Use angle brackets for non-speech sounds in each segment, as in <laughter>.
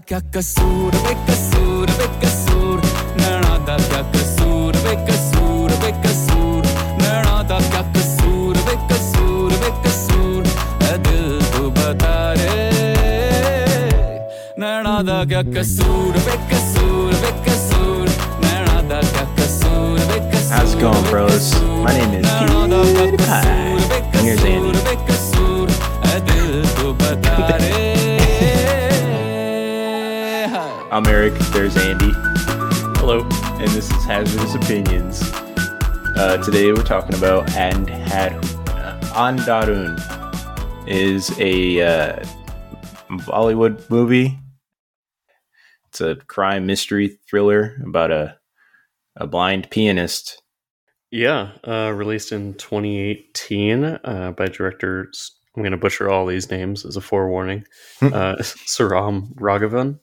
नैना दा क्या कसूर बेकसूर बेकसूर नैना दा क्या कसूर बेकसूर बेकसूर नैना दा क्या कसूर बेकसूर बेकसूर ऐ दिल तू बता रे नैना दा क्या कसूर बेकसूर बेकसूर नैना दा क्या कसूर बेकसूर How's it going, bros? My name is PewDiePie. And here's Andy. I'm Eric. There's Andy. Hello. And this is Hazardous Opinions. Uh, today we're talking about And Had Andarun is a uh, Bollywood movie. It's a crime mystery thriller about a a blind pianist. Yeah, uh, released in 2018 uh, by directors. I'm going to butcher all these names as a forewarning. <laughs> uh, Sriram Raghavan,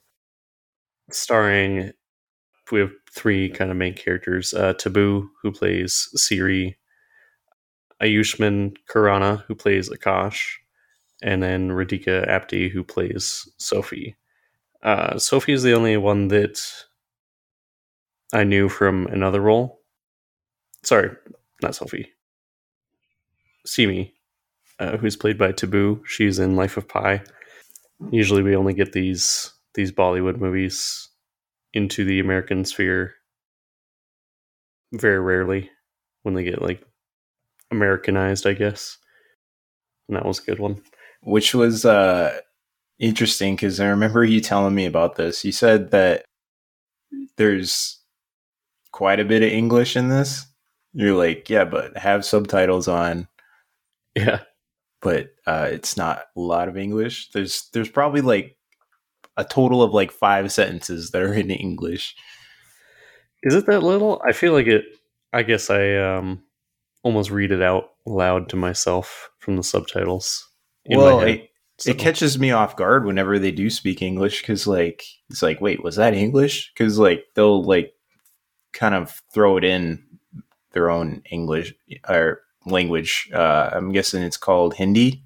starring. We have three kind of main characters: uh, Tabu, who plays Siri, Ayushmann Khurrana, who plays Akash, and then Radhika Apte, who plays Sophie. Uh, Sophie is the only one that I knew from another role. Sorry, not Sophie. Simi, uh, who's played by Tabu. She's in Life of Pi. Usually, we only get these these Bollywood movies into the American sphere very rarely when they get like Americanized, I guess. And that was a good one. which was uh interesting because I remember you telling me about this. You said that there's quite a bit of English in this. You're like, yeah, but have subtitles on, Yeah, but uh, it's not a lot of English. There's there's probably like a total of like five sentences that are in English. Is it that little? I feel like it. I guess I um almost read it out loud to myself from the subtitles. well, head, it, so- it catches me off guard whenever they do speak English because like it's like, wait, was that English? Because like they'll like kind of throw it in their own English or language. Uh, I'm guessing it's called Hindi.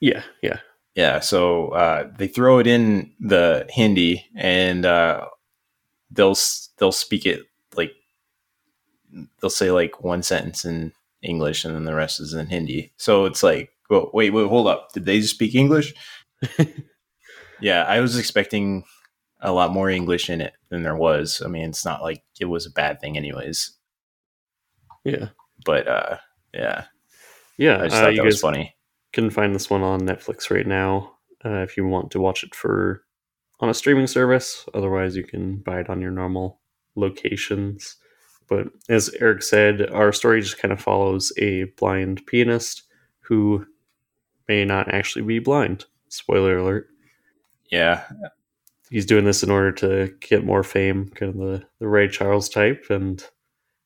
yeah, yeah, Yeah, so uh, they throw it in the Hindi and uh, they'll they'll speak it like they'll say like one sentence in English and then the rest is in Hindi. So it's like, well, wait, wait, hold up. Did they just speak English? <laughs> yeah, I was expecting a lot more English in it than there was. I mean, it's not like it was a bad thing, anyways. yeah, But uh, yeah, yeah. I just uh, thought that was funny. Can find this one on Netflix right now uh, if you want to watch it for on a streaming service. Otherwise, you can buy it on your normal locations. But as Eric said, our story just kind of follows a blind pianist who may not actually be blind. Spoiler alert. Yeah, He's doing this in order to get more fame, kind of the, the Ray Charles type, and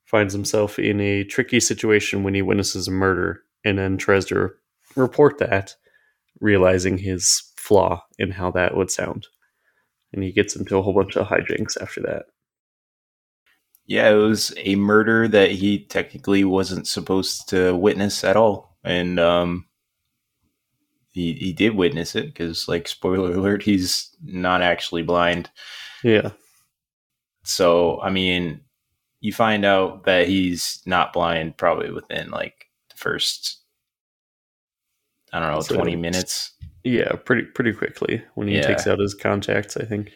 finds himself in a tricky situation when he witnesses a murder and then tries to report that, realizing his flaw in how that would sound. And he gets into a whole bunch of hijinks after that. Yeah, it was a murder that he technically wasn't supposed to witness at all, and um, he he did witness it because, like, spoiler alert, he's not actually blind. Yeah. So, I mean, you find out that he's not blind probably within like the first, I don't know, So twenty minutes. Yeah, pretty pretty quickly when he Yeah. takes out his contacts, I think.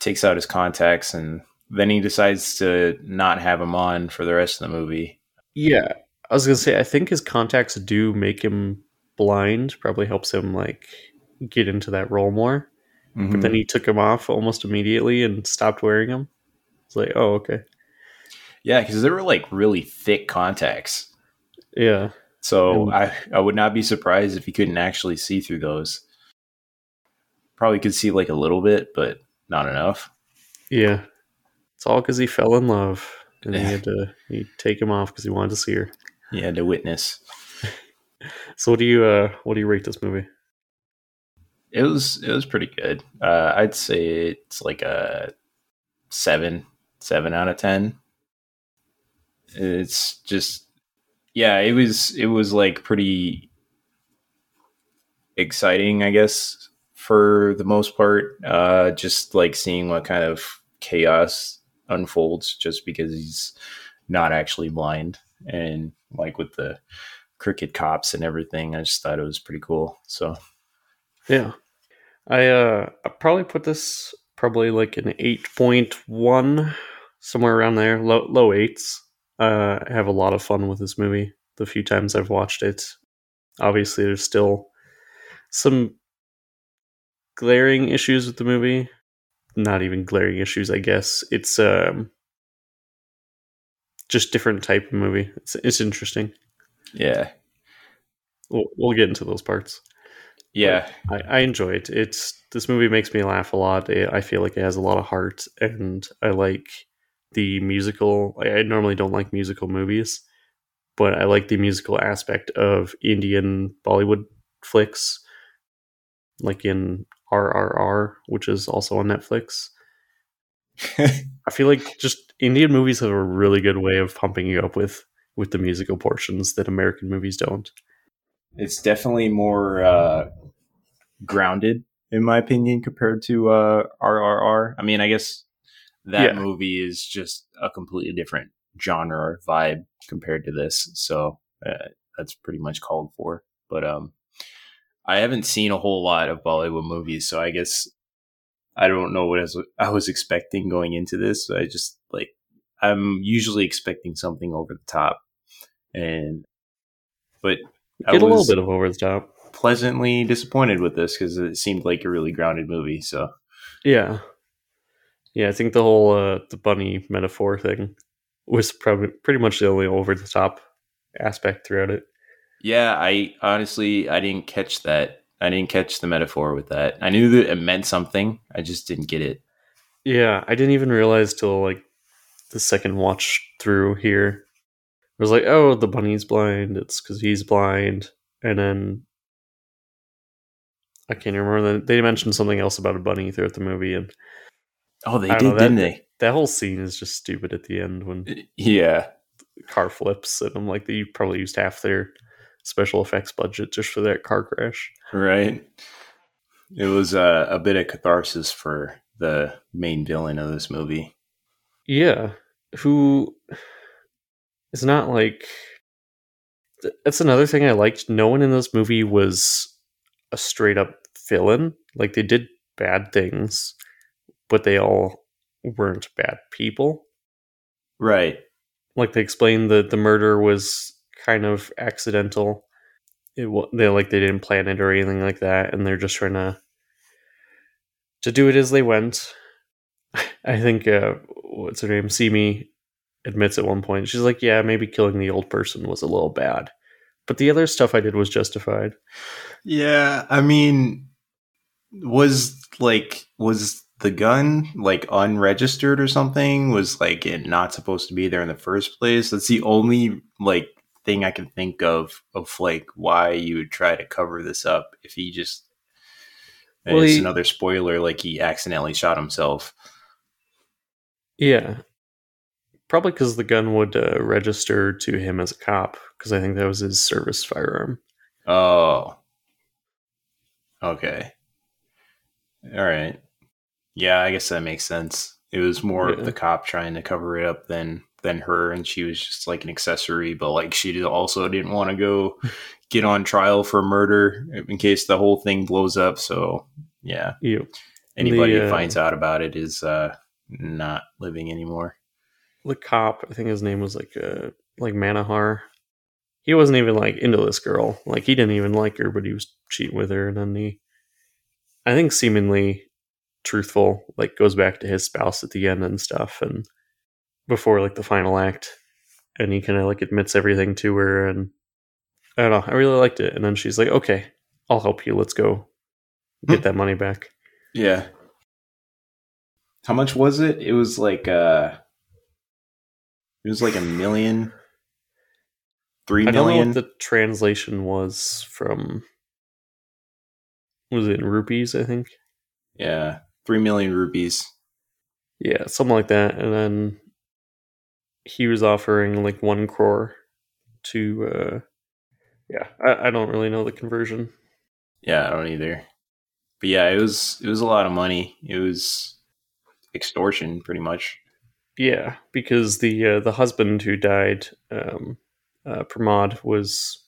Takes out his contacts, and then he decides to not have him on for the rest of the movie. Yeah. I was gonna say I think his contacts do make him blind, probably helps him like get into that role more. But mm-hmm. then he took him off almost immediately and stopped wearing them. It's like, oh, okay. Yeah, because they were like really thick contacts. Yeah. So I, I would not be surprised if he couldn't actually see through those. Probably could see like a little bit, but not enough. Yeah. It's all because he fell in love. And he had to he take him off because he wanted to see her. He had to witness. <laughs> So what do you uh what do you rate this movie? it was it was pretty good. Uh, I'd say it's like a seven seven out of ten. It's just yeah, it was it was like pretty exciting, I guess, for the most part. Uh, just like seeing what kind of chaos unfolds, just because he's not actually blind, and like with the crooked cops and everything, I just thought it was pretty cool. So Yeah. I uh I probably put this probably like an 8.1 somewhere around there, low low 8s. Uh I have a lot of fun with this movie the few times I've watched it. Obviously there's still some glaring issues with the movie. Not even glaring issues, I guess. It's um just different type of movie. It's it's interesting. yeah, We'll, we'll get into those parts. yeah, I, I enjoy it. It's this movie makes me laugh a lot. I I feel like it has a lot of heart, and I like the musical. I, normally don't like musical movies, but I like the musical aspect of Indian Bollywood flicks, like in RRR, which is also on Netflix. <laughs> I feel like just Indian movies have a really good way of pumping you up with with the musical portions that American movies don't. it's definitely more uh, grounded in my opinion compared to uh, RRR. I mean, I guess that Yeah. movie is just a completely different genre vibe compared to this, so uh, that's pretty much called for. But um, I haven't seen a whole lot of Bollywood movies, so I guess I don't know what I was, I was expecting going into this. I just like I'm usually expecting something over the top, and but I Get a little bit of over the top. pleasantly disappointed with this because it seemed like a really grounded movie. So Yeah. Yeah, I think the whole uh, the bunny metaphor thing was probably pretty much the only over the top aspect throughout it. yeah, I honestly I didn't catch that. I didn't catch the metaphor with that. I knew that it meant something. I just didn't get it. Yeah, I didn't even realize till like the second watch through here. I was like, oh, the bunny's blind. It's because he's blind. And then I can't remember. that They mentioned something else about a bunny throughout the movie, and Oh, they did, know, that- didn't they? that whole scene is just stupid at the end when Yeah, the car flips. And I'm like, they probably used half their special effects budget just for that car crash. right. It was uh, a bit of catharsis for the main villain of this movie. Yeah, who is not like. th- That's another thing I liked. No one in this movie was a straight up villain. Like they did bad things, but they all weren't bad people. Right. Like they explained that the murder was kind of accidental. It they like they didn't plan it or anything like that, and they're just trying to to do it as they went. <laughs> I think uh, what's her name, Simi, admits at one point she's like, "Yeah, maybe killing the old person was a little bad, but the other stuff I did was justified." Yeah, I mean, was like was the gun like unregistered or something? Was like it not supposed to be there in the first place? That's the only like thing I can think of of like why you would try to cover this up if he just. Well, it's he- another spoiler, like he accidentally shot himself. Yeah, probably because the gun would uh, register to him as a cop, because I think that was his service firearm. Oh. Okay. All right. Yeah, I guess that makes sense. It was more Yeah. of the cop trying to cover it up than than her, and she was just like an accessory. But like she also didn't want to go <laughs> get on trial for murder in case the whole thing blows up. So yeah, You anybody The, who uh, finds out about it is uh, not living anymore. the cop i think his name was like uh like manohar he wasn't even like into this girl like he didn't even like her but he was cheating with her and then he i think seemingly truthful like goes back to his spouse at the end and stuff and before like the final act and he kind of like admits everything to her and i don't know i really liked it and then she's like okay i'll help you let's go get that money back Yeah. How much was it? It was like uh it was like a million three i don't know what the translation was from was it in rupees? I think. Yeah, three million rupees. Yeah, something like that. And then he was offering like one crore to. uh Yeah, I, I don't really know the conversion. Yeah, I don't either. But yeah, it was it was a lot of money. It was extortion, pretty much. Yeah, because the uh, the husband who died, um, uh, Pramod, was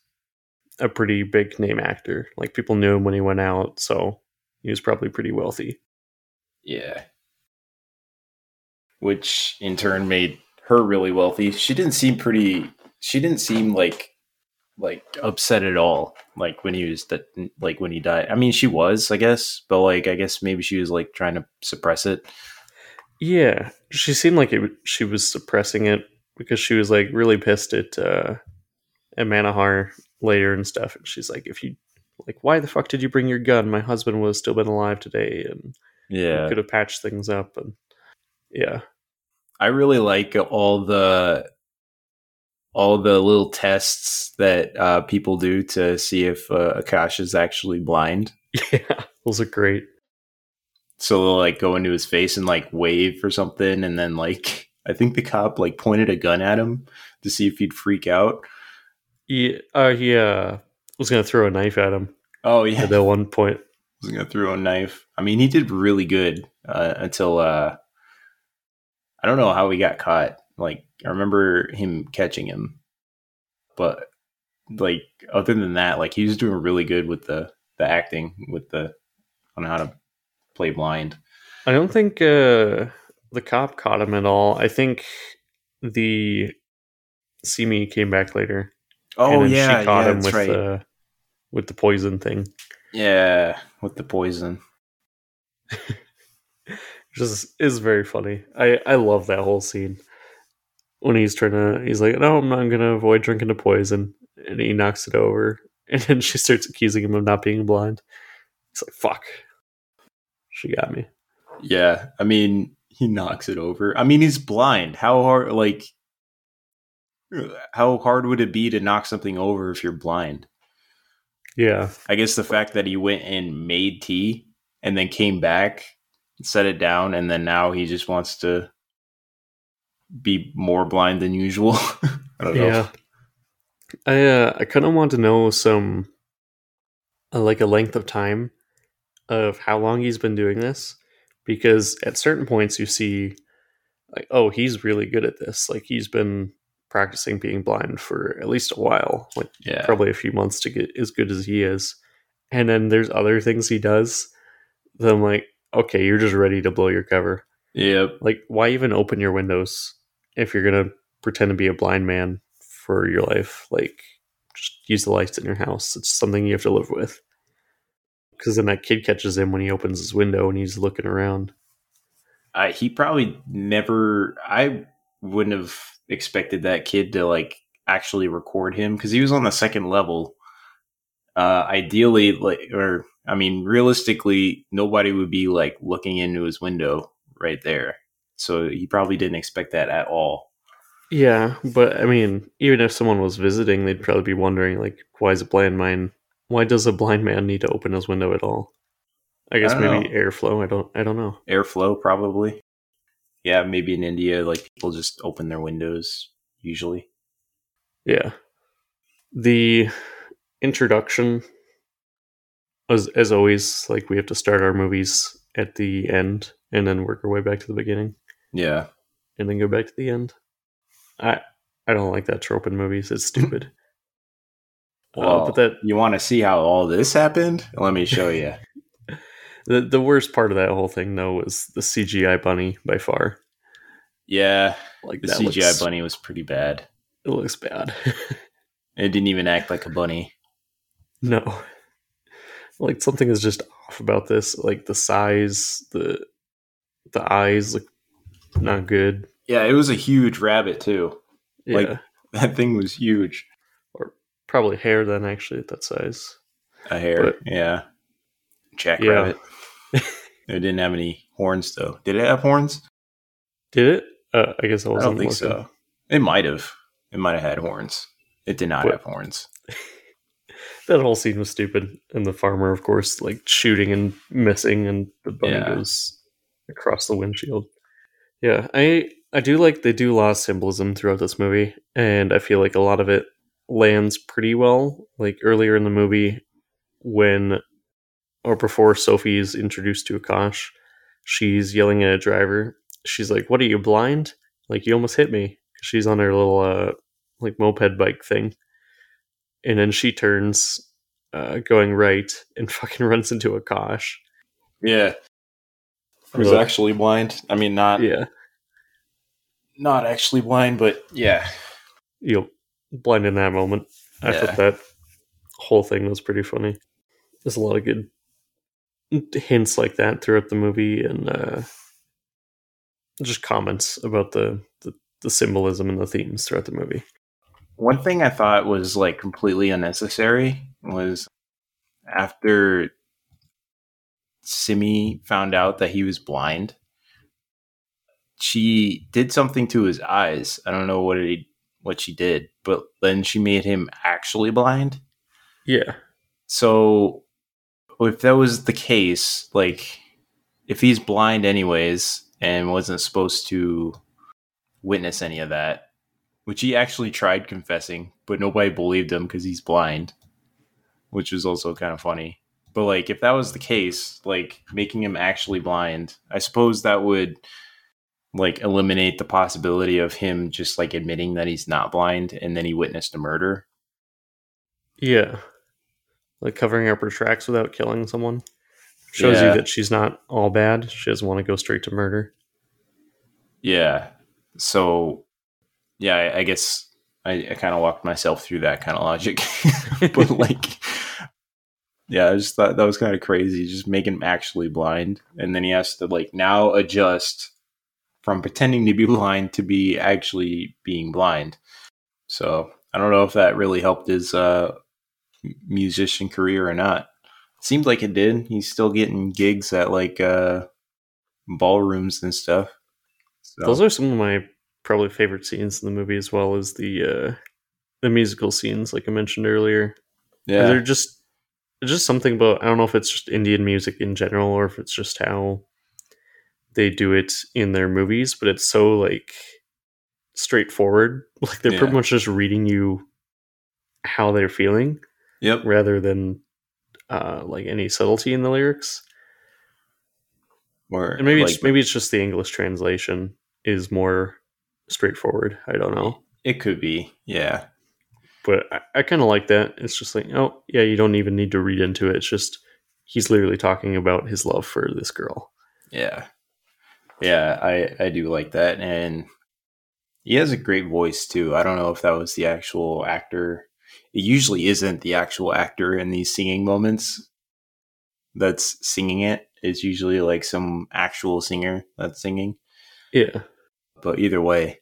a pretty big name actor. Like people knew him when he went out, so he was probably pretty wealthy. Yeah. Which in turn made her really wealthy. She didn't seem pretty she didn't seem like like upset at all like when he was that like when he died. I mean, she was, I guess, but like I guess maybe she was like trying to suppress it. Yeah, she seemed like it, she was suppressing it because she was like really pissed at uh, at Manohar later and stuff. And she's like, "If you like, why the fuck did you bring your gun? My husband was still been alive today, and Yeah. could have patched things up." And yeah, I really like all the all the little tests that uh, people do to see if uh, Akash is actually blind. <laughs> yeah, those are great. So they'll like go into his face and like wave or something, and then like <laughs> I think the cop like pointed a gun at him to see if he'd freak out. He uh, he uh, was gonna throw a knife at him Oh yeah, at that one point. Was gonna throw a knife. I mean, he did really good uh, until uh, I don't know how he got caught. Like I remember him catching him, but like other than that, like he was doing really good with the the acting with the on how to play blind. I don't think uh, the cop caught him at all. I think the Simi came back later. Oh and yeah, she caught yeah, him with right. the with the poison thing. Yeah, with the poison. <laughs> Just is very funny. I I love that whole scene when he's trying to. He's like, "No, I'm not going to avoid drinking the poison," and he knocks it over, <laughs> and then she starts accusing him of not being blind. He's like, "Fuck." She got me. Yeah, I mean, he knocks it over. I mean, he's blind. How hard, like, how hard would it be to knock something over if you're blind? Yeah, I guess the fact that he went and made tea and then came back, set it down, and then now he just wants to be more blind than usual. <laughs> I don't know. yeah. I uh, I kind of want to know some, uh, like a length of time, of how long he's been doing this, because at certain points you see, like, oh, he's really good at this. Like he's been practicing being blind for at least a while, like Yeah. probably a few months to get as good as he is. And then there's other things he does that I'm like, okay, you're just ready to blow your cover. Yep. Like, why even open your windows if you're gonna pretend to be a blind man for your life? Like, just use the lights in your house. It's something you have to live with. Because then that kid catches him when he opens his window and he's looking around. I, he probably never. I wouldn't have expected that kid to like actually record him because he was on the second level. Uh, ideally, like, or I mean, realistically, nobody would be like looking into his window right there. So he probably didn't expect that at all. Yeah, but I mean, even if someone was visiting, they'd probably be wondering, like, why is a blind man? Why does a blind man need to open his window at all? I guess I maybe airflow. I don't. I don't know. Airflow, probably. Yeah, maybe in India, like people just open their windows usually. Yeah. The introduction as as always, like we have to start our movies at the end and then work our way back to the beginning Yeah. and then go back to the end. I I don't like that trope in movies. It's stupid. <laughs> Well, uh, but that you want to see how all this happened? Let me show you. The the worst part of that whole thing though was the CGI bunny by far. yeah, Like the CGI looks, bunny was pretty bad. It looks bad. <laughs> It didn't even act like a bunny. no. Like something is just off about this. Like the size, the the eyes look not good. Yeah, it was a huge rabbit too. Yeah. Like- <laughs> That thing was huge. Or probably hare then actually at that size. A hare. But- yeah. Yeah. It didn't have any horns though. Did it have horns? Did it? Uh, I guess I I don't think looking. so. It might have. It might have had horns. It did not What? have horns. <laughs> that whole scene was stupid. And the farmer, of course, like shooting and missing, and the bunny Yeah. goes across the windshield. Yeah, I I do like they do a lot of symbolism throughout this movie, and I feel like a lot of it lands pretty well. Like earlier in the movie, when or before Sophie is introduced to Akash, she's yelling at a driver. She's like, "What are you blind? Like you almost hit me." She's on her little uh like moped bike thing, and then she turns, uh, going right, and <laughs> fucking runs into Akash. Yeah. Who's Really? actually blind? I mean, not Yeah, not actually blind, but yeah. you know, blind in that moment. I Yeah. thought that whole thing was pretty funny. There's a lot of good hints like that throughout the movie, and uh, just comments about the, the the symbolism and the themes throughout the movie. One thing I thought was like completely unnecessary was after Simi found out that he was blind, she did something to his eyes. I don't know what he what she did, but then she made him actually blind. Yeah, So if that was the case, like if he's blind anyways and wasn't supposed to witness any of that, which he actually tried confessing, but nobody believed him because he's blind, which was also kind of funny. But like if that was the case, like making him actually blind, I suppose that would like eliminate the possibility of him just like admitting that he's not blind and then he witnessed a murder. yeah, like covering up her tracks without killing someone shows Yeah. you that she's not all bad. She doesn't want to go straight to murder. Yeah. So, yeah, I, I guess I, I kind of walked myself through that kind of logic, <laughs> but <laughs> like, yeah, I just thought that was kind of crazy. Just make him actually blind, and then he has to like now adjust from pretending to be blind to be actually being blind. So I don't know if that really helped his uh, musician career or not. It Seemed like it did. He's still getting gigs at like uh, ballrooms and stuff. So. Those are some of my probably favorite scenes in the movie, as well as the uh, the musical scenes, like I mentioned earlier. Yeah. They're just just something about I don't know if it's just Indian music in general or if it's just how they do it in their movies, but it's so like straightforward. <laughs> Like they're pretty much just reading you how they're feeling Yep. rather than uh, like any subtlety in the lyrics. Or And maybe like, it's maybe it's just the English translation is more straightforward. I don't know. it could be. Yeah. but I, I kind of like that. It's just like, oh yeah, you don't even need to read into it. It's just he's literally talking about his love for this girl. Yeah. Yeah, I I do like that and he has a great voice too. I don't know if that was the actual actor. It usually isn't the actual actor in these singing moments that's singing it. It's usually like some actual singer that's singing. Yeah, But either way,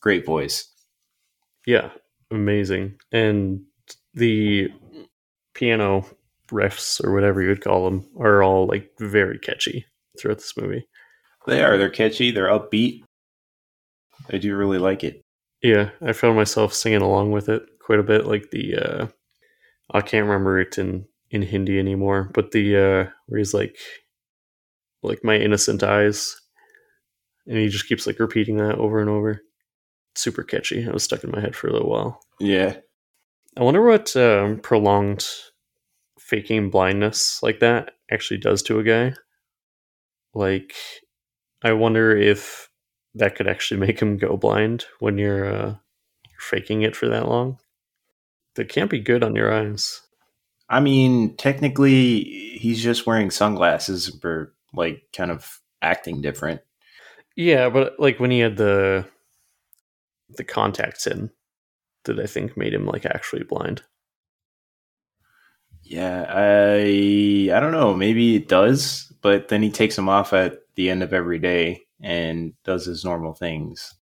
great voice. yeah, amazing. And the piano riffs or whatever you would call them are all like very catchy throughout this movie. They are. They're catchy. They're upbeat. I do really like it. Yeah, I found myself singing along with it quite a bit. Like the uh I can't remember it in in Hindi anymore, but the uh where he's like like my innocent eyes and he just keeps like repeating that over and over. Super catchy. I was stuck in my head for a little while. Yeah. I wonder what um, prolonged faking blindness like that actually does to a guy. Like, I wonder if that could actually make him go blind when you're uh, you're faking it for that long. That can't be good on your eyes. I mean, technically, he's just wearing sunglasses for like kind of acting different. Yeah, but like when he had the the contacts in, that I think made him like actually blind. Yeah, I I don't know. Maybe it does, but then he takes them off at the end of every day and does his normal things.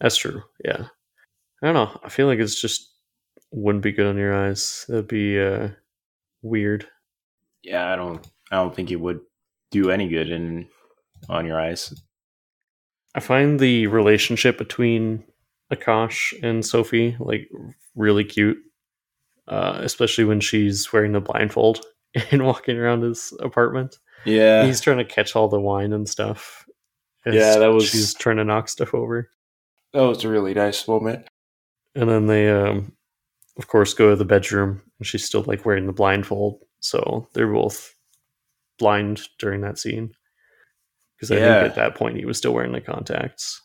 That's true. Yeah. I don't know. I feel like it's just wouldn't be good on your eyes. That'd be uh weird. Yeah, I don't I don't think it would do any good in on your eyes. I find the relationship between Akash and Sophie like really cute. uh, especially when she's wearing the blindfold <laughs> and walking around his apartment. Yeah. He's trying to catch all the wine and stuff. Yeah, that was- She's trying to knock stuff over, that was a really nice moment. and then they, um, of course, go to the bedroom, and she's still like wearing the blindfold, so they're both blind during that scene. Because I Yeah. think at that point he was still wearing the contacts.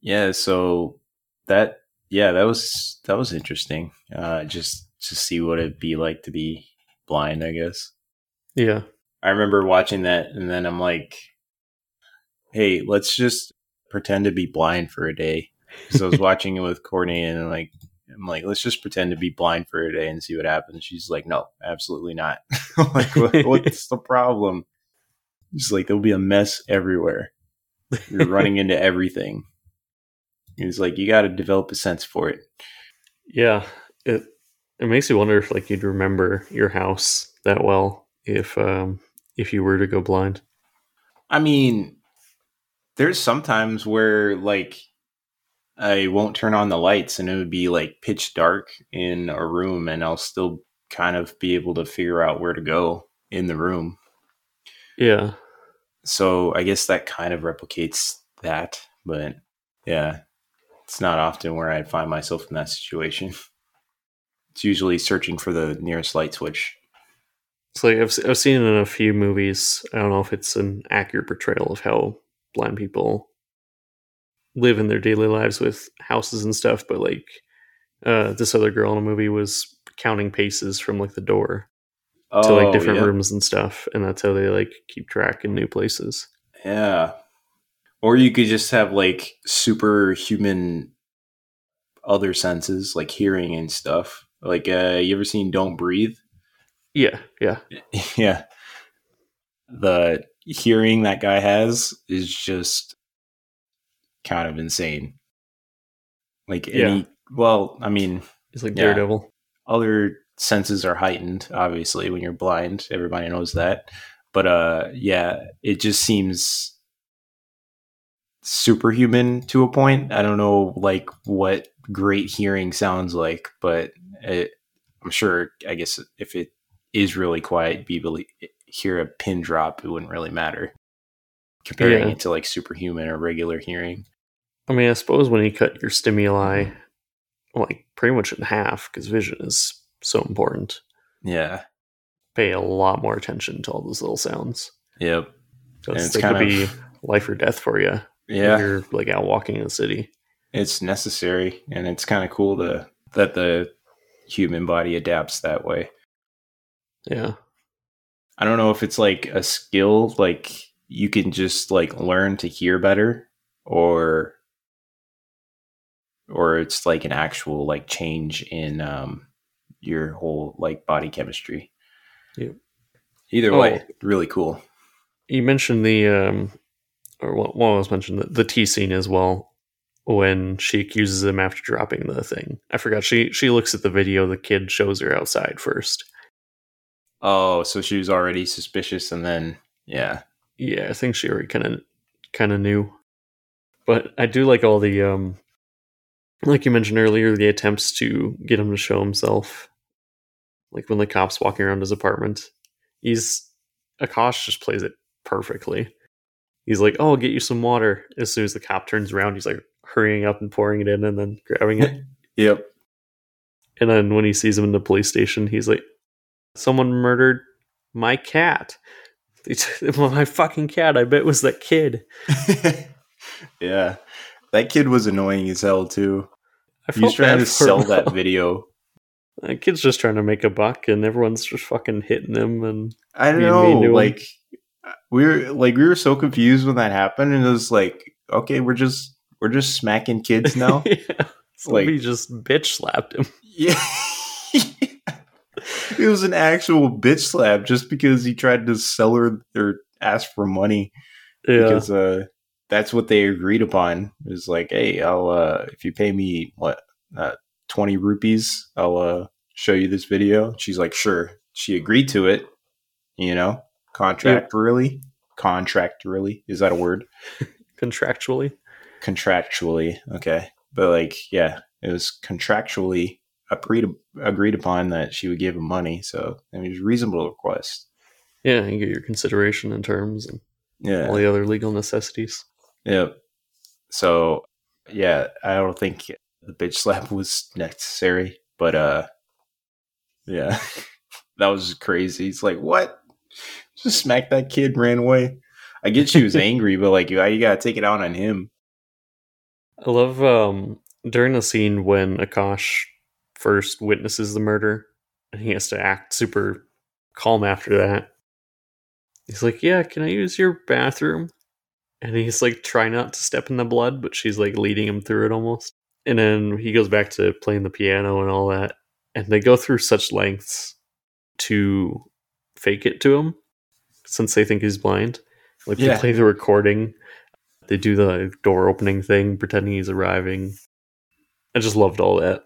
Yeah, so that yeah, that was that was interesting. Uh just to see what it'd be like to be blind, I guess. Yeah, I remember watching that and then I'm like, hey, let's just pretend to be blind for a day. So I was <laughs> watching it with Courtney and like I'm like, let's just pretend to be blind for a day and see what happens. She's like, no, absolutely not. <laughs> Like, what, <laughs> what's the problem? She's like, there'll be a mess everywhere. You're running into everything. He's like, you got to develop a sense for it. yeah. It it makes you wonder if like you'd remember your house that well if um if you were to go blind. I mean, there's sometimes where like I won't turn on the lights and it would be like pitch dark in a room and I'll still kind of be able to figure out where to go in the room. Yeah, So I guess that kind of replicates that, but yeah, it's not often where I find myself in that situation. <laughs> It's usually searching for the nearest light switch. It's like I've I've seen it in a few movies. I don't know if it's an accurate portrayal of how blind people live in their daily lives with houses and stuff, but like uh, this other girl in a movie was counting paces from like the door to like different Oh, yeah. rooms and stuff, and that's how they like keep track in new places. Yeah. Or you could just have like superhuman other senses, like hearing and stuff. Like, uh, you ever seen Don't Breathe? Yeah, yeah, <laughs> yeah. The hearing that guy has is just kind of insane. Like, any, Yeah. well, I mean, it's like Yeah. Daredevil. other senses are heightened obviously when you're blind everybody knows that but uh yeah it just seems superhuman to a point i don't know like what great hearing sounds like but it, i'm sure i guess if it is really quiet be to hear a pin drop it wouldn't really matter comparing Yeah. it to like superhuman or regular hearing I mean, I suppose when you cut your stimuli like pretty much in half, because vision is so important, yeah pay a lot more attention to all those little sounds. yep And it's they could kind be life or death for you. yeah If you're like out walking in the city. it's necessary and it's kind of cool to that the human body adapts that way Yeah. I don't know if it's like a skill like you can just like learn to hear better or or it's like an actual like change in um your whole like body chemistry Yep. either Oh. way really cool You mentioned the um or what what was mentioned the, the tea scene as well when she accuses him after dropping the thing. I forgot she she looks at the video the kid shows her outside first. Oh so she was already suspicious and then yeah Yeah, I think she already kind of kind of knew. But I do like all the um like you mentioned earlier the attempts to get him to show himself. Like when the cops walking around his apartment. He's Akash just plays it perfectly. He's like, "Oh, I'll get you some water." As soon as the cop turns around, he's like hurrying up and pouring it in and then grabbing it. <laughs> yep and then when he sees him in the police station, he's like, "Someone murdered my cat." <laughs> well, <laughs> my fucking cat. I bet was that kid. <laughs> yeah that kid was annoying as hell too I He was trying to sell that video. The kid's just trying to make a buck, and everyone's just fucking hitting him. And I don't know. him. Like uh, we were like we were so confused when that happened, and it was like, okay, we're just we're just smacking kids now. yeah, Like- somebody just bitch slapped him. yeah. It was an actual bitch slap just because he tried to sell her or ask for money Yeah, because uh that's what they agreed upon. It was like, hey, I'll uh if you pay me what uh twenty rupees, I'll uh show you this video. She's like, sure. She agreed to it, you know, contract really? Contract really? Is that a word? <laughs> contractually. Contractually. Okay. But like, yeah, it was contractually agreed agreed upon that she would give him money. So I mean, it was a reasonable request. Yeah, you get your consideration in terms and Yeah. all the other legal necessities. Yep. So yeah, I don't think the bitch slap <laughs> was necessary, but uh, yeah, <laughs> that was crazy. It's like what? Just smacked that kid, ran away. I get she was <laughs> angry, but like you, you gotta take it out on him. I love um during the scene when Akash first witnesses the murder and he has to act super calm after that. He's like, Yeah, can I use your bathroom? And he's like trying not to step in the blood, but she's like leading him through it almost. And then he goes back to playing the piano and all that. And they go through such lengths to fake it to him since they think he's blind. Like Yeah. they play the recording they do the door opening thing, pretending he's arriving. I just loved all that.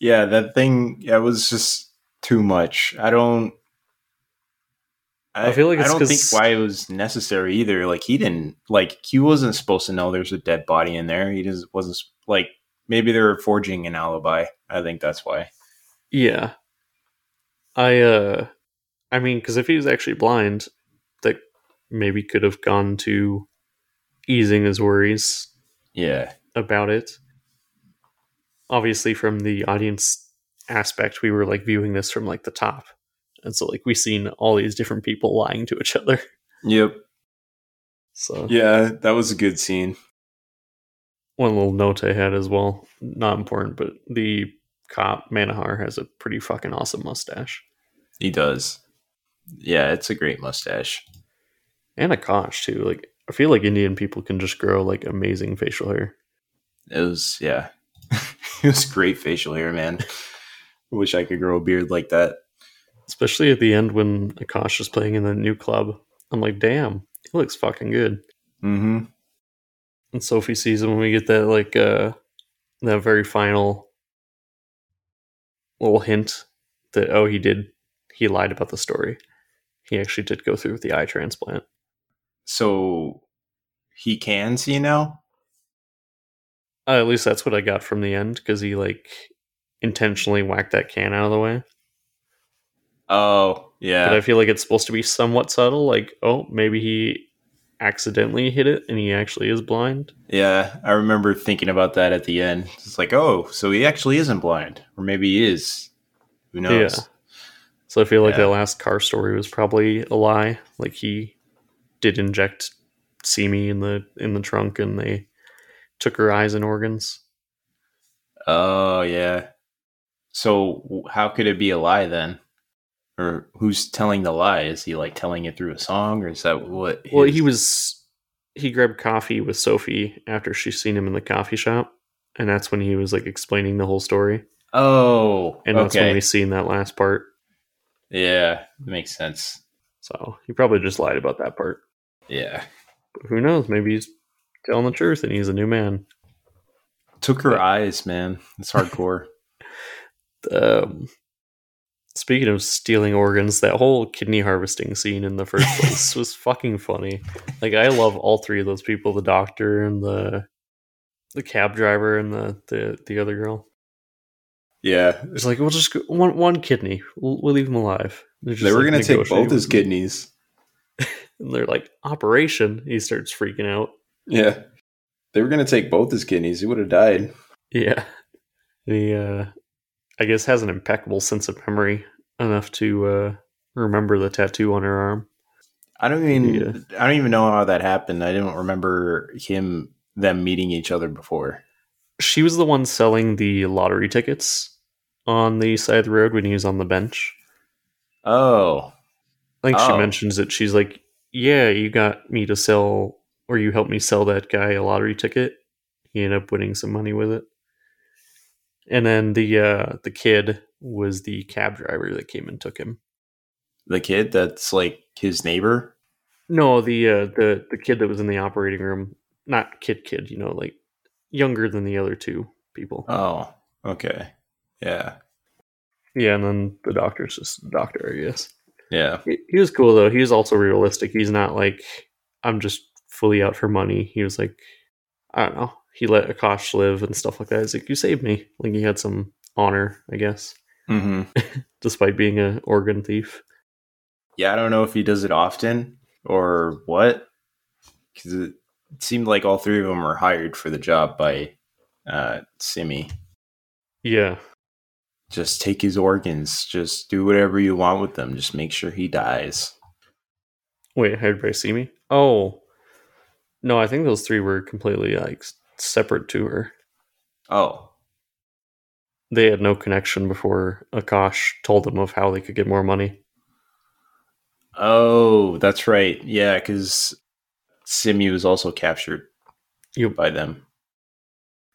Yeah, that thing. Yeah, it was just too much. I don't. I feel like I don't think why it was necessary either. Like he didn't like he wasn't supposed to know there's a dead body in there. He just wasn't like maybe they were forging an alibi. I think that's why. Yeah. I uh I mean cuz if he was actually blind, that maybe could have gone to easing his worries Yeah, about it. Obviously from the audience aspect, we were like viewing this from like the top. And so like we seen all these different people lying to each other. Yep. So Yeah, that was a good scene. one little note I had as well, not important, but the cop Manohar has a pretty fucking awesome mustache. He does. Yeah, it's a great mustache. And a conch too. Like I feel like Indian people can just grow like amazing facial hair. It was yeah. <laughs> it was great facial hair, man. I wish I could grow a beard like that. Especially at the end when Akash is playing in the new club. I'm like, damn, he looks fucking good. Mm-hmm. And Sophie sees him when we get that like uh that very final little hint that oh he did he lied about the story. He actually did go through with the eye transplant. So he can see now? Uh, at least that's what I got from the end because he like intentionally whacked that can out of the way. Oh, yeah. But I feel like it's supposed to be somewhat subtle. Like, oh, maybe he accidentally hit it and he actually is blind. Yeah, I remember thinking about that at the end. It's like, oh, so he actually isn't blind, or maybe he is. Who knows? Yeah. So I feel like Yeah. that last car story was probably a lie. Like he did inject Simi in the in the trunk and they took her eyes and organs. Oh, yeah. So how could it be a lie then? Or who's telling the lie? Is he like telling it through a song, or is that what? Well, he was he grabbed coffee with Sophie after she's seen him in the coffee shop, and that's when he was like explaining the whole story. Oh, And that's when okay. we seen that last part. Yeah, makes sense. So he probably just lied about that part. Yeah, But who knows? Maybe he's telling the truth and he's a new man. took her eyes, man. It's hardcore. <laughs> Um, speaking of stealing organs, that whole kidney harvesting scene in the first <laughs> place was fucking funny. Like I love all three of those people: the doctor and the the cab driver and the the, the other girl. yeah, It's like we'll just go, one one kidney. We'll, we'll leave him alive. They were like, gonna take both his kidneys. <laughs> And they're like operation. He starts freaking out. Yeah, they were gonna take both his kidneys. He would have died. Yeah. He uh I guess has an impeccable sense of memory enough to uh remember the tattoo on her arm. I don't even. Yeah. I don't even know how that happened. I didn't remember him them meeting each other before. She was the one selling the lottery tickets on the side of the road when he was on the bench. Oh, I think she Oh. mentions that she's like, Yeah, you got me to sell or you helped me sell that guy a lottery ticket. He ended up winning some money with it. And then the uh the kid was the cab driver that came and took him. the kid that's like his neighbor. No, the uh, the the kid that was in the operating room, not kid kid, you know, like younger than the other two people. Oh, okay. Yeah, yeah, and then the doctor's just the doctor, I guess. yeah, He, he was cool though. He was also realistic. He's not like I'm just fully out for money. He was like, I don't know. He let Akash live and stuff like that. He's like, you saved me. Like he had some honor, I guess, mm-hmm. <laughs> despite being a organ thief. Yeah, I don't know if he does it often or what, because it seemed like all three of them were hired for the job by uh, Simi. Yeah, Just take his organs. Just do whatever you want with them. Just make sure he dies. Wait, hired by Simi? Oh, no, I think those three were completely like separate to her. Oh, They had no connection before Akash told them of how they could get more money. oh, that's right. Yeah, because Simi was also captured Yep. by them.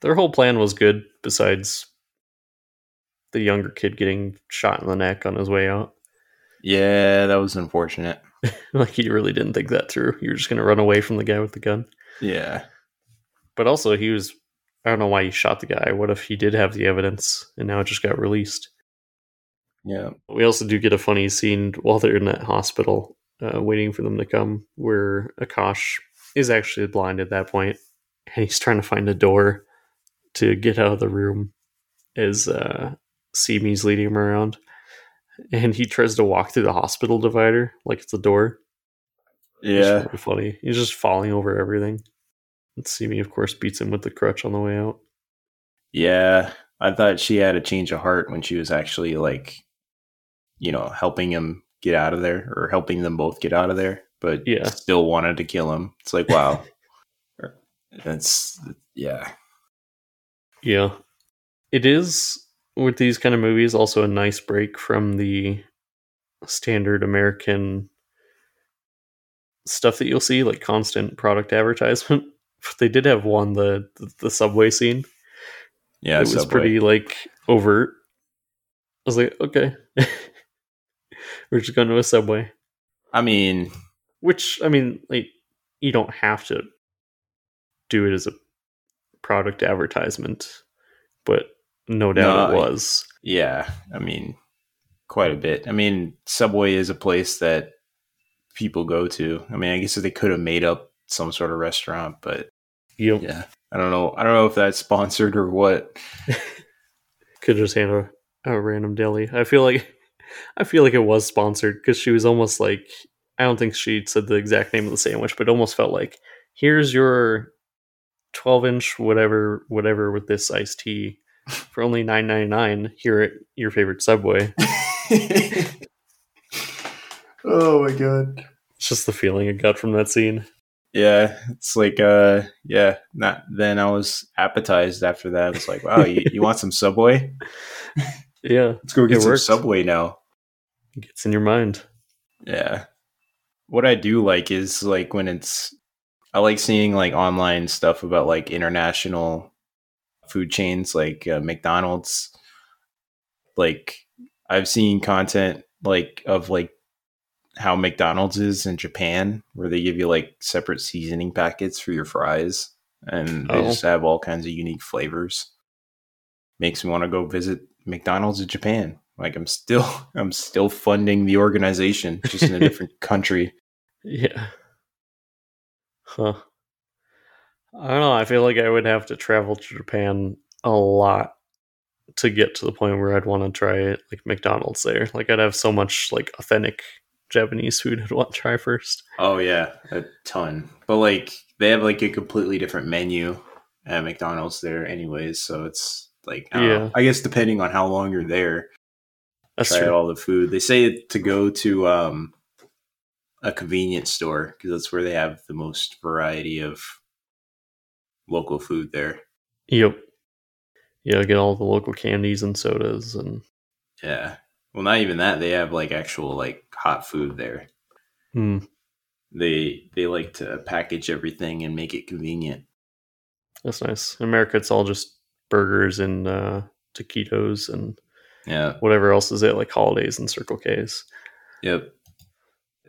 Their whole plan was good, besides the younger kid getting shot in the neck on his way out. Yeah, that was unfortunate. <laughs> like he really didn't think that through. You were just gonna run away from the guy with the gun. Yeah. But also, he was. I don't know why he shot the guy. What if he did have the evidence and now it just got released? Yeah. We also do get a funny scene while they're in that hospital, uh, waiting for them to come, where Akash is actually blind at that point, and he's trying to find a door to get out of the room as uh, Simi's leading him around. And he tries to walk through the hospital divider like it's a door. Yeah. really funny. He's just falling over everything. And Simi, of course, beats him with the crutch on the way out. Yeah. I thought she had a change of heart when she was actually like, you know, helping him get out of there or helping them both get out of there, but Yeah. still wanted to kill him. It's like, wow. <laughs> That's, yeah. Yeah. It is with these kind of movies also a nice break from the standard American stuff that you'll see, like constant product advertisement. <laughs> They did have one, the the, the subway scene. Yeah. it was Subway. pretty like overt. I was like, okay. <laughs> We're just going to a subway. I mean, Which I mean, like you don't have to do it as a product advertisement, but no doubt No, it was. yeah. I mean, quite a bit. I mean, Subway is a place that people go to. I mean, I guess they could have made up some sort of restaurant, but You yeah. I don't know. I don't know if that's <laughs> sponsored or what. could just hand a, a random deli. I feel like <laughs> I feel like it was sponsored because she was almost like I don't think she said the exact name of the sandwich, but it almost felt like here's your twelve inch whatever whatever with this iced tea for only nine ninety nine here at your favorite Subway. <laughs> oh my god. It's just the feeling I got from that scene. Yeah, it's like uh yeah, not then I was appetized after that. It's like, wow, you, you want some Subway? <laughs> Yeah, Let's go get It some worked. Subway now. it gets in your mind. Yeah. What I do like is like when it's I like seeing like online stuff about like international food chains like uh, McDonald's. Like I've seen content like of like how McDonald's is in Japan where they give you like separate seasoning packets for your fries and they Oh. just have all kinds of unique flavors. Makes me want to go visit McDonald's in Japan. Like I'm still <laughs> I'm still funding the organization just in a <laughs> different country. Yeah. Huh. I don't know. I feel like I would have to travel to Japan a lot to get to the point where I'd want to try like McDonald's there. Like I'd have so much like authentic Japanese food I'd want to try first. Oh yeah, a ton. But like they have like a completely different menu at McDonald's there anyways, so it's like I, know. Yeah. I guess depending on how long you're there, That's try true. all the food. They say to go to um a convenience store because that's where they have the most variety of local food there. Yep. Yeah, get all the local candies and sodas and Yeah. Well, not even that. They have like actual like hot food there. hmm, They they like to package everything and make it convenient. that's nice. In America it's all just burgers and uh taquitos and Yeah. whatever else is it, like holidays and Circle K's. Yep.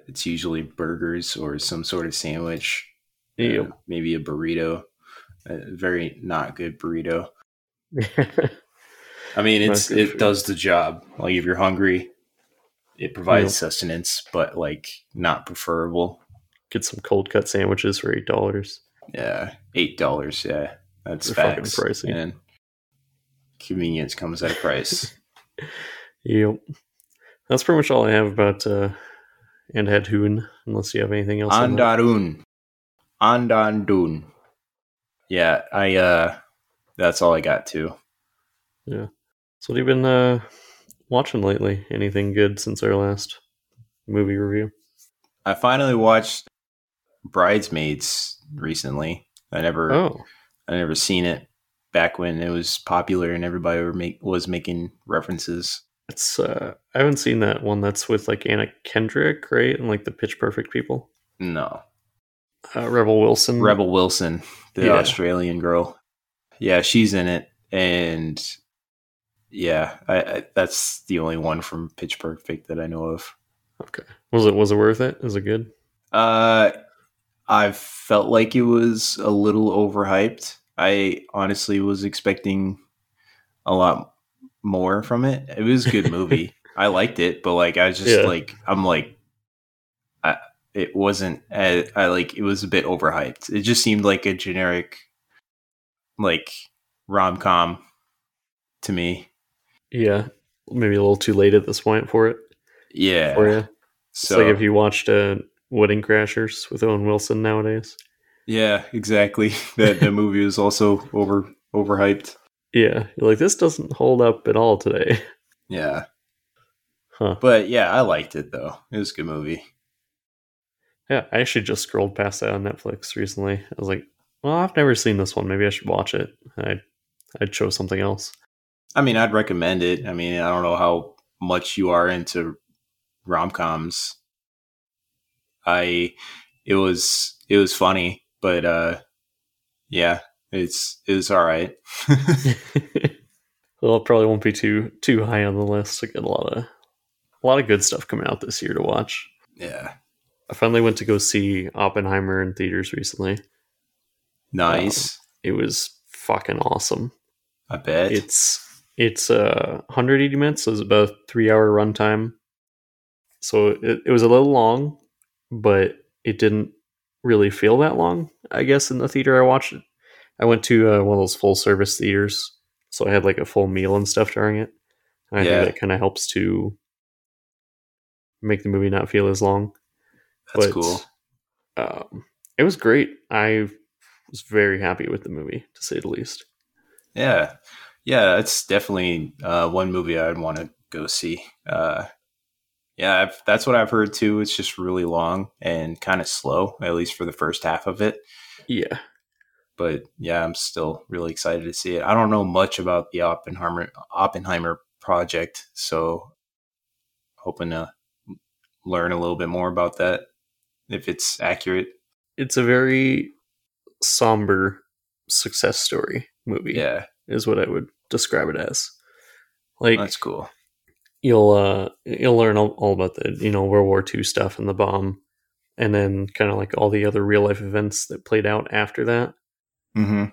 It's usually burgers or some sort of sandwich. Yep. uh, maybe a burrito. A very not good burrito. <laughs> I mean, it's it food. does the job. Like if you're hungry, it provides sustenance, but like not preferable. get some cold cut sandwiches for eight dollars. Yeah, eight dollars. Yeah, that's fucking pricey. man. convenience comes at a price. <laughs> Yep. That's pretty much all I have about uh, and unless you have anything else. on. Andarun. Andandun. Yeah, I uh that's all I got too. Yeah. So what have you been uh, watching lately? Anything good since our last movie review? I finally watched Bridesmaids recently. I never Oh, I never seen it back when it was popular and everybody were make, was making references. it's uh, I haven't seen that one. That's with like Anna Kendrick, right? And like the Pitch Perfect people. No. Uh, Rebel Wilson. Rebel Wilson, the Yeah. Australian girl. Yeah, she's in it and yeah, I, I that's the only one from Pitch Perfect that I know of. Okay. Was it was it worth it? Is it good? Uh, I felt like it was a little overhyped. I honestly was expecting a lot more from it. It was a good movie. <laughs> I liked it, but like I was just Yeah. like I'm like, it wasn't. I, I like it was a bit overhyped. It just seemed like a generic, like rom com to me. Yeah. Maybe a little too late at this point for it. Yeah. For you. So it's like if you watched uh, Wedding Crashers with Owen Wilson nowadays. yeah, exactly. That <laughs> the <laughs> movie was also over overhyped. Yeah. You're like, this doesn't hold up at all today. Yeah. Huh. But yeah, I liked it though. It was a good movie. Yeah, I actually just scrolled past that on Netflix recently. I was like, well, I've never seen this one. Maybe I should watch it. I I chose something else. I mean, I'd recommend it. I mean, I don't know how much you are into rom coms. I it was it was funny, but uh yeah, it's it was all right. <laughs> <laughs> well, it probably won't be too too high on the list. I get a lot of a lot of good stuff coming out this year to watch. yeah. I finally went to go see Oppenheimer in theaters recently. Nice. It was fucking awesome. I bet. It's it's uh 180 minutes, so it's about a three hour runtime. So it, it was a little long, but it didn't really feel that long. I guess in the theater I watched it, I went to uh, one of those full service theaters, so I had like a full meal and stuff during it. And I Yeah. think that kind of helps to make the movie not feel as long. That's but, cool. Um, it was great. I was very happy with the movie, to say the least. Yeah. Yeah, it's definitely uh one movie I'd want to go see. Uh yeah, I've, that's what I've heard too. It's just really long and kind of slow, at least for the first half of it. Yeah. but yeah, I'm still really excited to see it. I don't know much about the Oppenheimer Oppenheimer project, so hoping to learn a little bit more about that if it's accurate. it's a very somber success story movie Yeah, is what i would describe it as like that's cool. you'll uh you'll learn all, all about the you know world war ii stuff and the bomb and then kind of like all the other real life events that played out after that Mm-hmm.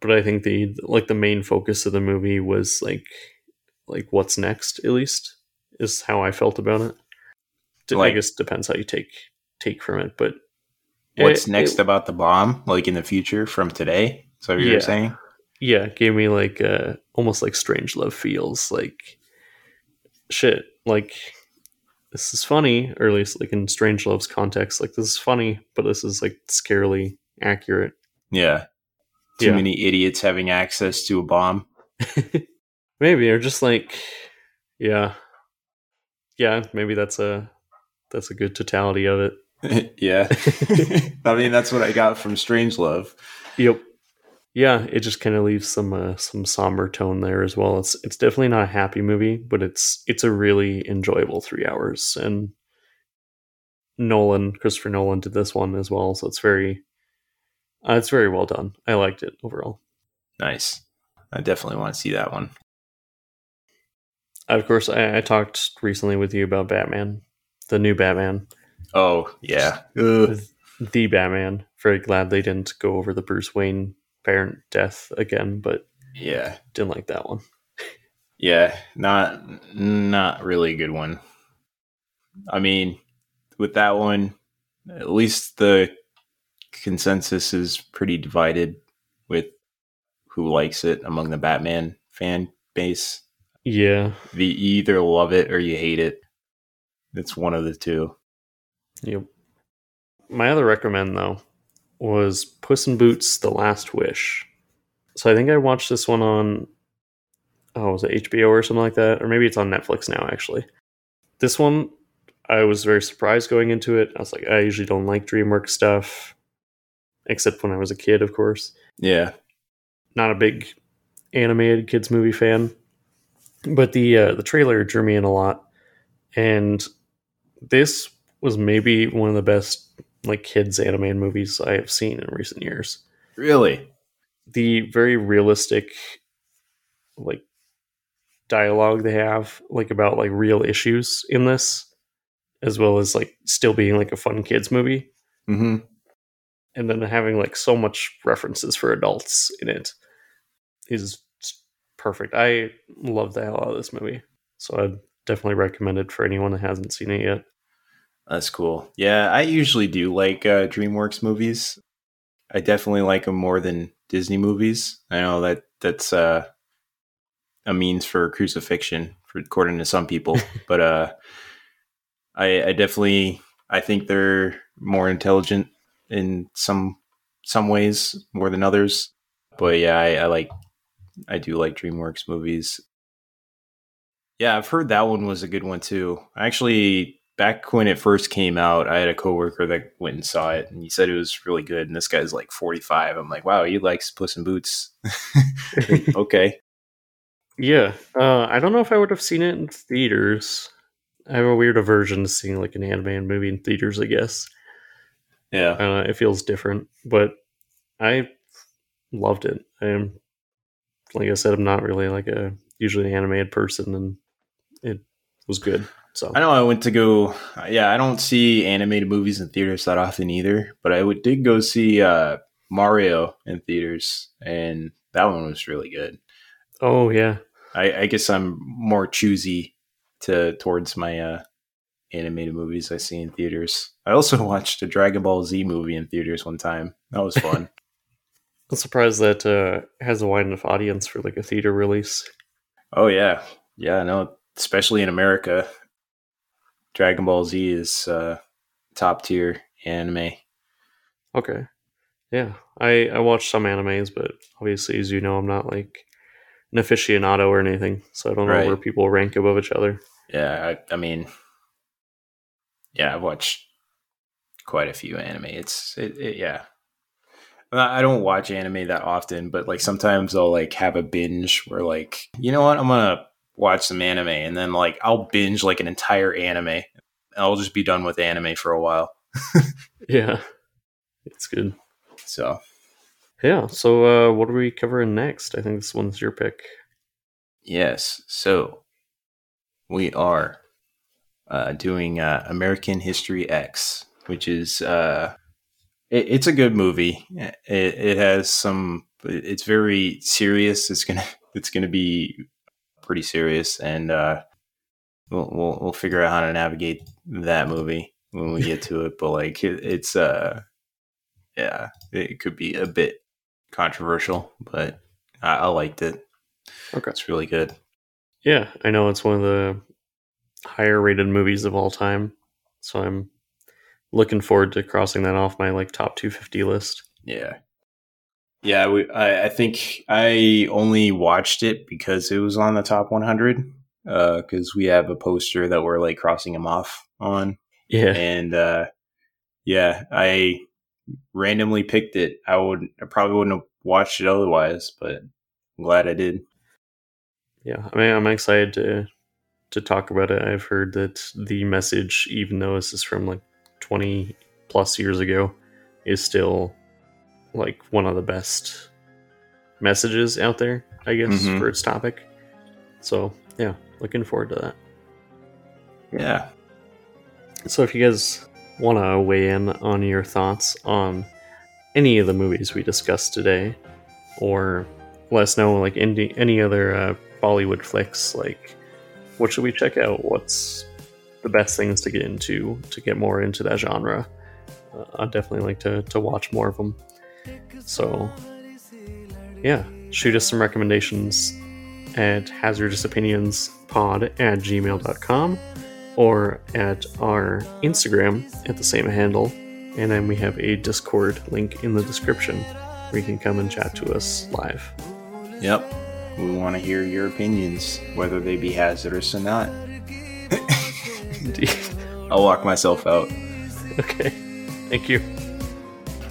but i think the like the main focus of the movie was like like what's next at least is how i felt about it D- i Like- guess depends how you take take from it but What's it- next it- about the bomb? Like in the future from today? Is that what Yeah. you're saying? yeah gave me like uh almost like Strangelove feels like shit like this is funny or at least like in Strangelove's context like this is funny but this is like scarily accurate Yeah. Too Yeah. many idiots having access to a bomb. <laughs> maybe or just like yeah yeah maybe that's a that's a good totality of it <laughs> yeah. <laughs> I mean, that's what I got from Strangelove. Yep. Yeah, it just kind of leaves some uh, some somber tone there as well. It's it's definitely not a happy movie, but it's it's a really enjoyable three hours. And Nolan, Christopher Nolan, did this one as well, so it's very uh, it's very well done. I liked it overall. Nice. I definitely want to see that one. Of course, I, I talked recently with you about Batman, the new Batman, Oh, yeah. Ugh. the Batman. Very glad they didn't go over the Bruce Wayne parent death again, but Yeah. didn't like that one. Yeah, not not really a good one. I mean, with that one, at least the consensus is pretty divided with who likes it among the Batman fan base. Yeah. The, you either love it or you hate it. It's one of the two. Yep. My other recommend though was Puss in Boots: The Last Wish. So I think I watched this one on oh was it HBO or something like that, or maybe it's on Netflix now actually. This one I was very surprised going into it. I was like, I usually don't like DreamWorks stuff, except when I was a kid, of course. Yeah. Not a big animated kids movie fan, but the uh, the trailer drew me in a lot, and this was maybe one of the best like kids animated movies I have seen in recent years. Really? The very realistic like dialogue they have like about like real issues in this as well as like still being like a fun kids movie Mm-hmm. and then having like so much references for adults in it is perfect. I love the hell out of this movie. So I'd definitely recommend it for anyone that hasn't seen it yet. That's cool. Yeah, I usually do like uh, DreamWorks movies. I definitely like them more than Disney movies. I know that that's uh, a means for crucifixion, for, according to some people, <laughs> but uh, I, I definitely I think they're more intelligent in some some ways more than others. But yeah, I, I like I do like DreamWorks movies. Yeah, I've heard that one was a good one too. I actually, back when it first came out, I had a coworker that went and saw it, and he said it was really good. And this guy's like forty five. I'm like, wow, he likes Puss in Boots. <laughs> okay, Yeah, uh, I don't know if I would have seen it in theaters. I have a weird aversion to seeing like an animated movie in theaters. I guess yeah, uh, it feels different, but I loved it. I'm like I said, I'm not really like a usually an animated person, and it was good. So I know I went to go. Yeah, I don't see animated movies in theaters that often either, but I would, did go see uh, Mario in theaters, and that one was really good. oh yeah, I, I guess I'm more choosy to towards my uh, animated movies I see in theaters. I also <laughs> watched a Dragon Ball Z movie in theaters one time. That was fun. <laughs> I'm surprised that uh, has a wide enough audience for like a theater release. oh yeah, yeah. No, especially in America, Dragon Ball Z is uh, top tier anime. Okay. Yeah. I, I watch some animes, but obviously, as you know, I'm not like an aficionado or anything. So I don't know Right. where people rank above each other. Yeah, I, I mean, yeah, I've watched quite a few anime. It's it, it yeah. I I don't watch anime that often, but like sometimes I'll like have a binge where like, you know what, I'm gonna watch some anime and then like I'll binge like an entire anime. I'll just be done with anime for a while. <laughs> Yeah. It's good. So Yeah. So uh, what are we covering next? I think this one's your pick. yes, so we are uh, doing uh, American History X, which is uh, it, it's a good movie. It, it has some. It's very serious. It's gonna <laughs> it's gonna be pretty serious, and uh, we'll, we'll we'll figure out how to navigate that movie when we get to it. But like it, it's uh yeah, it could be a bit controversial, but I, I liked it. Okay. It's really good. Yeah. I know it's one of the higher rated movies of all time. So I'm looking forward to crossing that off my like top 250 list. Yeah. Yeah, we, I, I think I only watched it because it was on the top 100. Because we have a poster that we're like crossing them off on, Yeah. and uh, yeah, I randomly picked it. I would, I probably wouldn't have watched it otherwise, but I'm glad I did. Yeah, I mean, I'm excited to to talk about it. I've heard that the message, even though this is from like 20 plus years ago, is still like one of the best messages out there. I guess Mhm. for its topic. So yeah, looking forward to that. Yeah, So if you guys want to weigh in on your thoughts on any of the movies we discussed today, or let us know like any any other uh, Bollywood flicks, like what should we check out? What's the best things to get into to get more into that genre? Uh, I'd definitely like to to watch more of them. So yeah, shoot us some recommendations at hazardousopinionspod at gmail.com or at our Instagram at the same handle. And then we have a Discord link in the description where you can come and chat to us live. Yep. We want to hear your opinions, whether they be hazardous or not. Indeed. <laughs> <laughs> I'll walk myself out. Okay. Thank you.